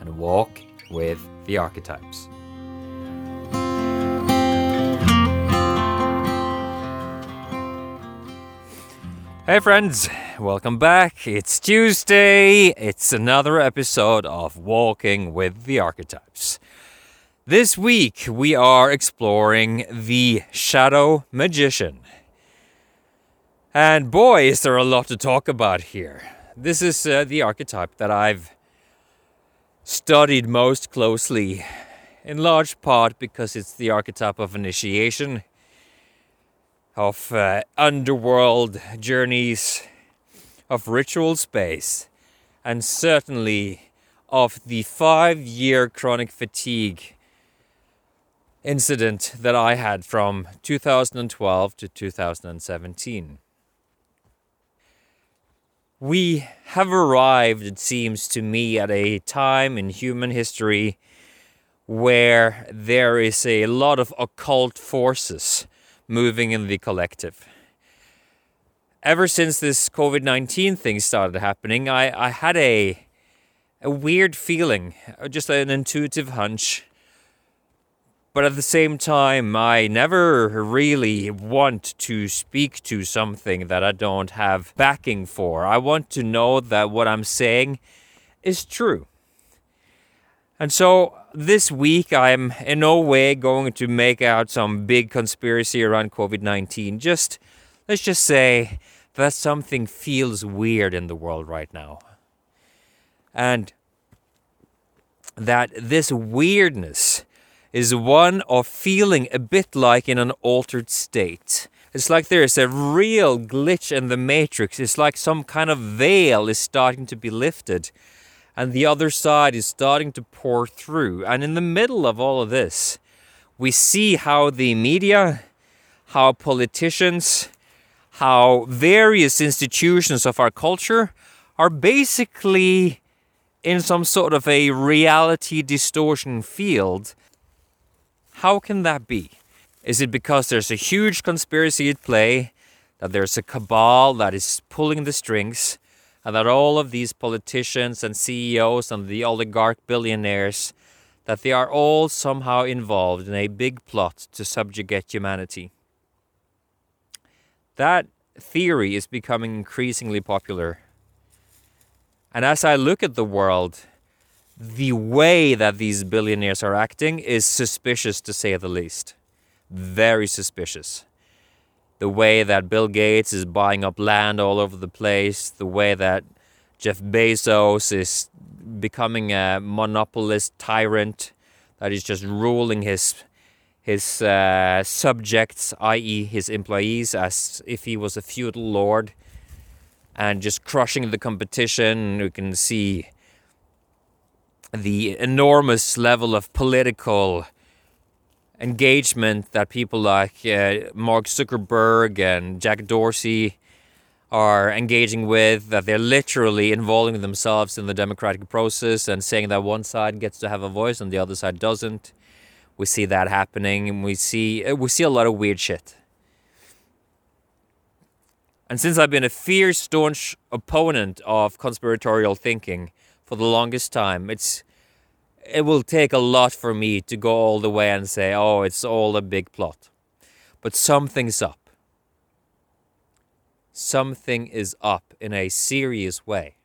and walk with the archetypes. Hey friends, welcome back. It's Tuesday. It's another episode of Walking with the Archetypes. This week we are exploring the Shadow Magician. And boy, is there a lot to talk about here. This is uh, the archetype that I've studied most closely, in large part because it's the archetype of initiation, of uh, underworld journeys, of ritual space, and certainly of the five year chronic fatigue incident that I had from 2012 to 2017. We have arrived, it seems to me, at a time in human history where there is a lot of occult forces moving in the collective. Ever since this COVID 19 thing started happening, I, I had a, a weird feeling, just an intuitive hunch but at the same time, I never really want to speak to something that I don't have backing for. I want to know that what I'm saying is true. And so this week, I'm in no way going to make out some big conspiracy around COVID 19. Just let's just say that something feels weird in the world right now. And that this weirdness is one of feeling a bit like in an altered state. It's like there is a real glitch in the matrix. It's like some kind of veil is starting to be lifted and the other side is starting to pour through. And in the middle of all of this, we see how the media, how politicians, how various institutions of our culture are basically in some sort of a reality distortion field how can that be? Is it because there's a huge conspiracy at play, that there's a cabal that is pulling the strings, and that all of these politicians and CEOs and the oligarch billionaires that they are all somehow involved in a big plot to subjugate humanity? That theory is becoming increasingly popular. And as I look at the world, the way that these billionaires are acting is suspicious to say the least. Very suspicious. The way that Bill Gates is buying up land all over the place, the way that Jeff Bezos is becoming a monopolist tyrant that is just ruling his his uh, subjects, i.e., his employees, as if he was a feudal lord, and just crushing the competition. You can see the enormous level of political engagement that people like uh, Mark Zuckerberg and Jack Dorsey are engaging with, that they're literally involving themselves in the democratic process and saying that one side gets to have a voice and the other side doesn't. We see that happening, and we see uh, we see a lot of weird shit. And since I've been a fierce, staunch opponent of conspiratorial thinking, for the longest time. It's it will take a lot for me to go all the way and say, "Oh, it's all a big plot." But something's up. Something is up in a serious way.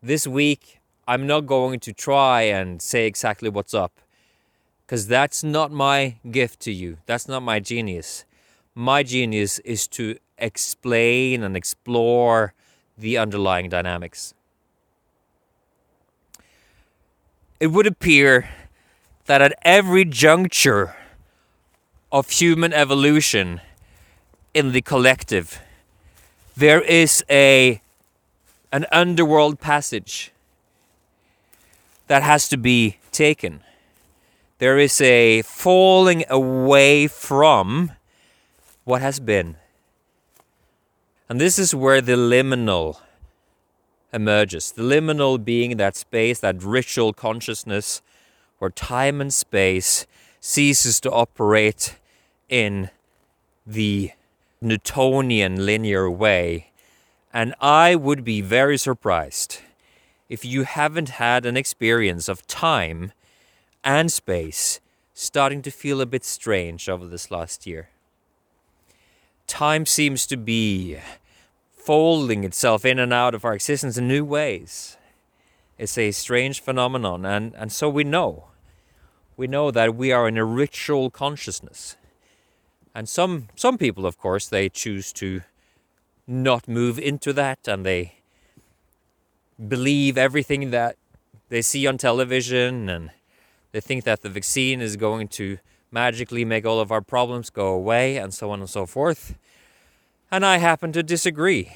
This week, I'm not going to try and say exactly what's up because that's not my gift to you. That's not my genius. My genius is to explain and explore the underlying dynamics. It would appear that at every juncture of human evolution in the collective, there is a an underworld passage that has to be taken. There is a falling away from what has been. And this is where the liminal emerges. The liminal being that space, that ritual consciousness, where time and space ceases to operate in the Newtonian linear way. And I would be very surprised if you haven't had an experience of time and space starting to feel a bit strange over this last year. Time seems to be folding itself in and out of our existence in new ways. It's a strange phenomenon, and, and so we know. We know that we are in a ritual consciousness. And some some people, of course, they choose to not move into that and they believe everything that they see on television and they think that the vaccine is going to magically make all of our problems go away and so on and so forth. And I happen to disagree.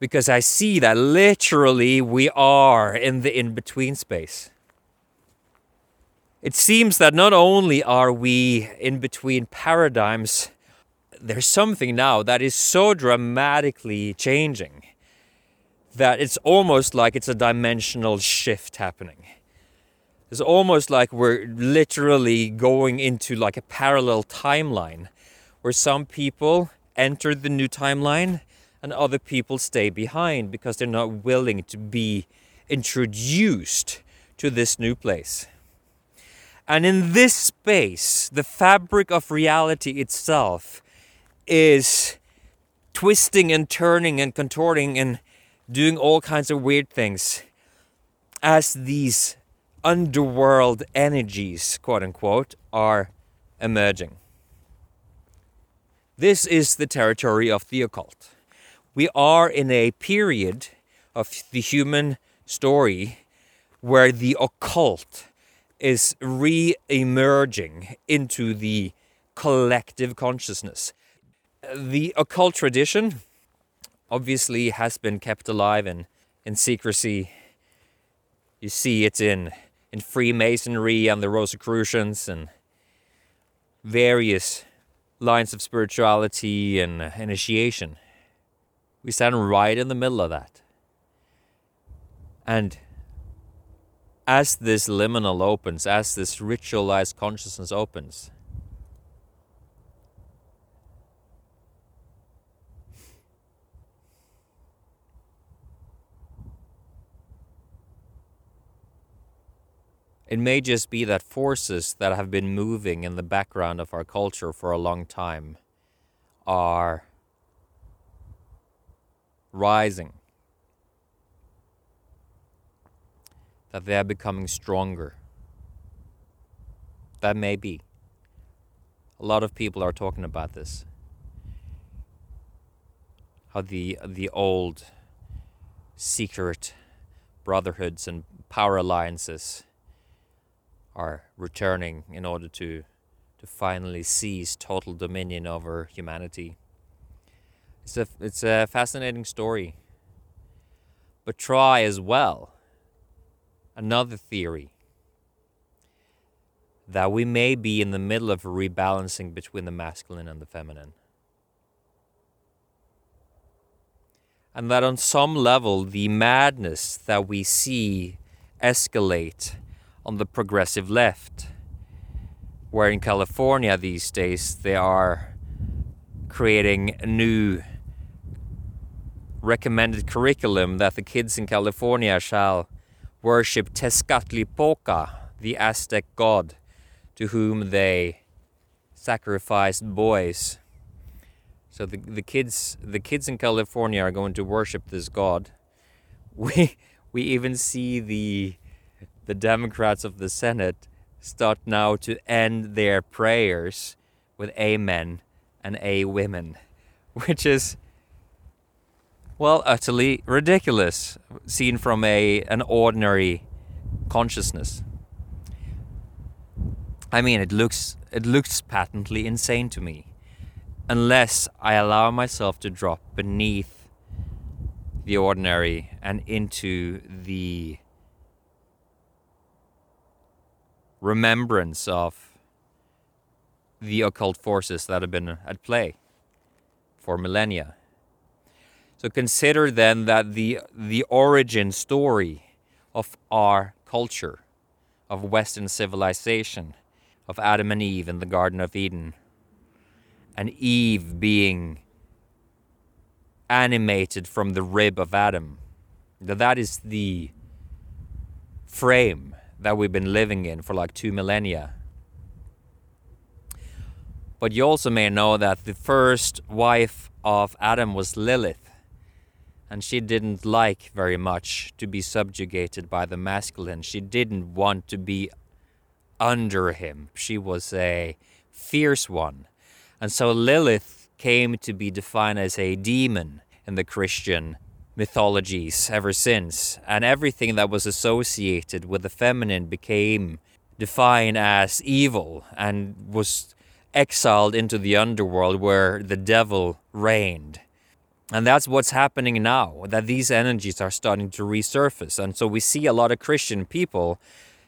Because I see that literally we are in the in between space. It seems that not only are we in between paradigms, there's something now that is so dramatically changing that it's almost like it's a dimensional shift happening. It's almost like we're literally going into like a parallel timeline where some people enter the new timeline and other people stay behind because they're not willing to be introduced to this new place. And in this space, the fabric of reality itself is twisting and turning and contorting and doing all kinds of weird things as these underworld energies, quote unquote, are emerging. This is the territory of the occult. We are in a period of the human story where the occult is re emerging into the collective consciousness. The occult tradition obviously has been kept alive in, in secrecy. You see it in, in Freemasonry and the Rosicrucians and various lines of spirituality and uh, initiation. We stand right in the middle of that. And as this liminal opens, as this ritualized consciousness opens, It may just be that forces that have been moving in the background of our culture for a long time are rising. That they are becoming stronger. That may be. A lot of people are talking about this. How the the old secret brotherhoods and power alliances are returning in order to to finally seize total dominion over humanity. It's a it's a fascinating story. But try as well another theory that we may be in the middle of a rebalancing between the masculine and the feminine. And that on some level, the madness that we see escalate on the progressive left, where in California these days they are creating a new recommended curriculum that the kids in California shall worship Tezcatlipoca, the Aztec god, to whom they sacrificed boys. So the, the kids the kids in California are going to worship this god. We we even see the the Democrats of the Senate start now to end their prayers with amen and a women, which is well utterly ridiculous seen from a an ordinary consciousness. I mean it looks it looks patently insane to me unless I allow myself to drop beneath the ordinary and into the remembrance of the occult forces that have been at play for millennia. So consider then that the the origin story of our culture, of Western civilization, of Adam and Eve in the Garden of Eden, and Eve being animated from the rib of Adam. That that is the frame that we've been living in for like two millennia. But you also may know that the first wife of Adam was Lilith, and she didn't like very much to be subjugated by the masculine. She didn't want to be under him. She was a fierce one. And so Lilith came to be defined as a demon in the Christian mythologies ever since, and everything that was associated with the feminine became defined as evil and was exiled into the underworld where the devil reigned. And that's what's happening now, that these energies are starting to resurface. And so we see a lot of Christian people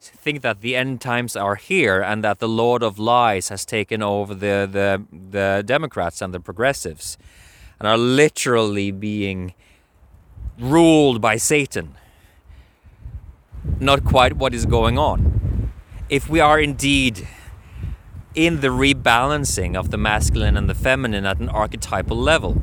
think that the end times are here and that the Lord of Lies has taken over the, the, the Democrats and the progressives and are literally being ruled by Satan. Not quite what is going on. If we are indeed in the rebalancing of the masculine and the feminine at an archetypal level,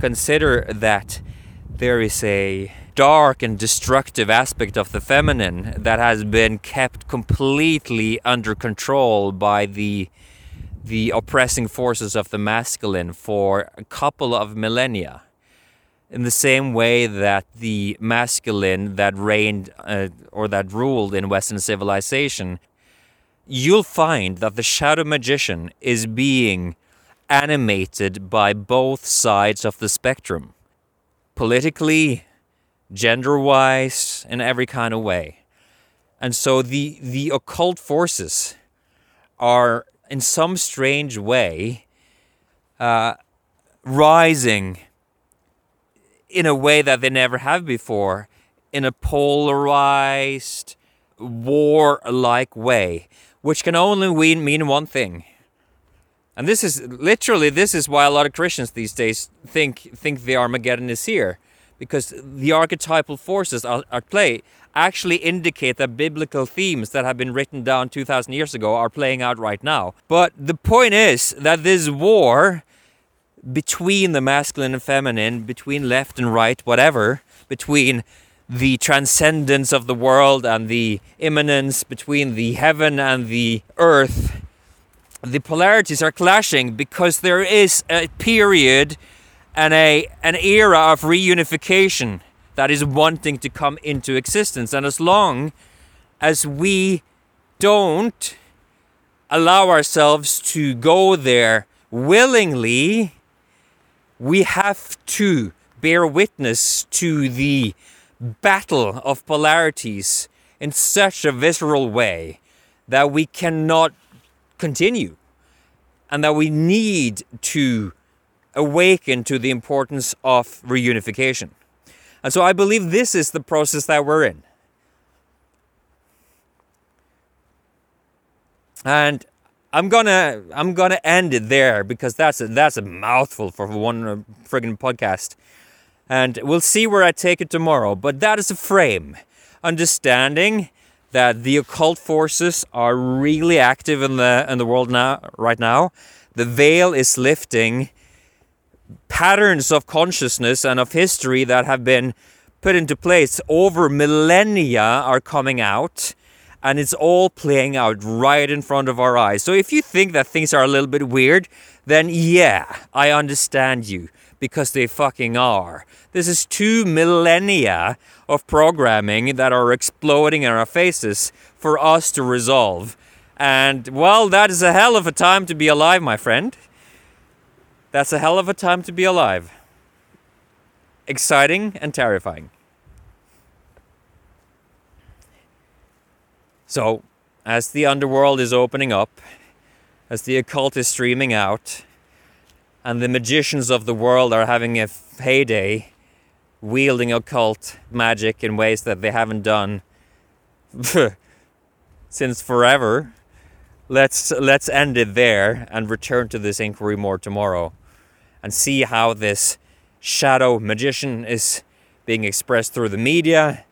consider that there is a dark and destructive aspect of the feminine that has been kept completely under control by the the oppressing forces of the masculine for a couple of millennia in the same way that the masculine that reigned uh, or that ruled in Western civilization, you'll find that the shadow magician is being animated by both sides of the spectrum politically, gender wise, in every kind of way. And so the, the occult forces are, in some strange way, uh, rising in a way that they never have before, in a polarized, war like way, which can only mean one thing. And this is literally this is why a lot of Christians these days think think the Armageddon is here, because the archetypal forces at play actually indicate that biblical themes that have been written down 2,000 years ago are playing out right now. But the point is that this war between the masculine and feminine, between left and right, whatever, between the transcendence of the world and the immanence, between the heaven and the earth, the polarities are clashing because there is a period and a an era of reunification that is wanting to come into existence. And as long as we don't allow ourselves to go there willingly, we have to bear witness to the battle of polarities in such a visceral way that we cannot continue and that we need to awaken to the importance of reunification. And so I believe this is the process that we're in. And I'm gonna I'm gonna end it there because that's a, that's a mouthful for one uh, friggin' podcast, and we'll see where I take it tomorrow. But that is a frame, understanding that the occult forces are really active in the in the world now right now. The veil is lifting. Patterns of consciousness and of history that have been put into place over millennia are coming out and it's all playing out right in front of our eyes. So if you think that things are a little bit weird, then yeah, I understand you because they fucking are. This is two millennia of programming that are exploding in our faces for us to resolve. And well, that is a hell of a time to be alive, my friend. That's a hell of a time to be alive. Exciting and terrifying. So, as the underworld is opening up, as the occult is streaming out, and the magicians of the world are having a heyday wielding occult magic in ways that they haven't done since forever. Let's let's end it there and return to this inquiry more tomorrow and see how this shadow magician is being expressed through the media,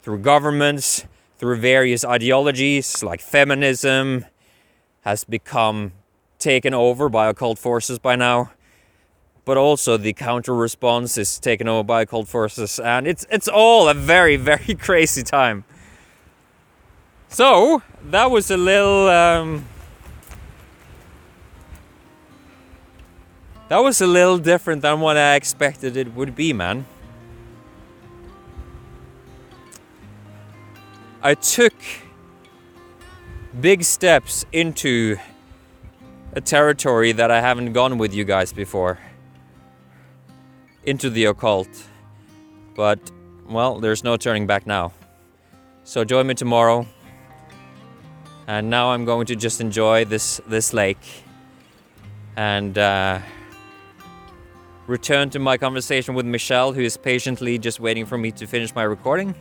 through governments, through various ideologies like feminism has become taken over by occult forces by now. But also the counter response is taken over by occult forces and it's it's all a very, very crazy time. So that was a little um, That was a little different than what I expected it would be, man. I took big steps into a territory that I haven't gone with you guys before. Into the occult. But, well, there's no turning back now. So join me tomorrow. And now I'm going to just enjoy this this lake. And uh, return to my conversation with Michelle, who is patiently just waiting for me to finish my recording.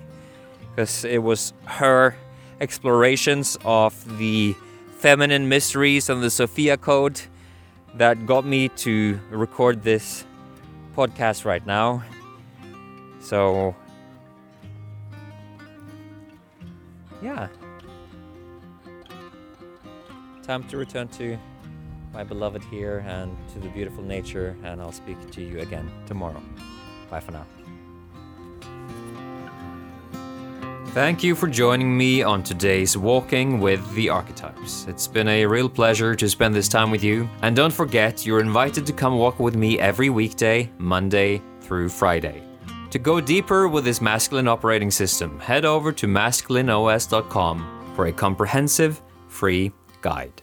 Because it was her explorations of the feminine mysteries and the Sophia Code that got me to record this podcast right now. So, yeah. Time to return to my beloved here and to the beautiful nature, and I'll speak to you again tomorrow. Bye for now. Thank you for joining me on today's Walking with the Archetypes. It's been a real pleasure to spend this time with you. And don't forget, you're invited to come walk with me every weekday, Monday through Friday. To go deeper with this masculine operating system, head over to masculineos.com for a comprehensive, free guide.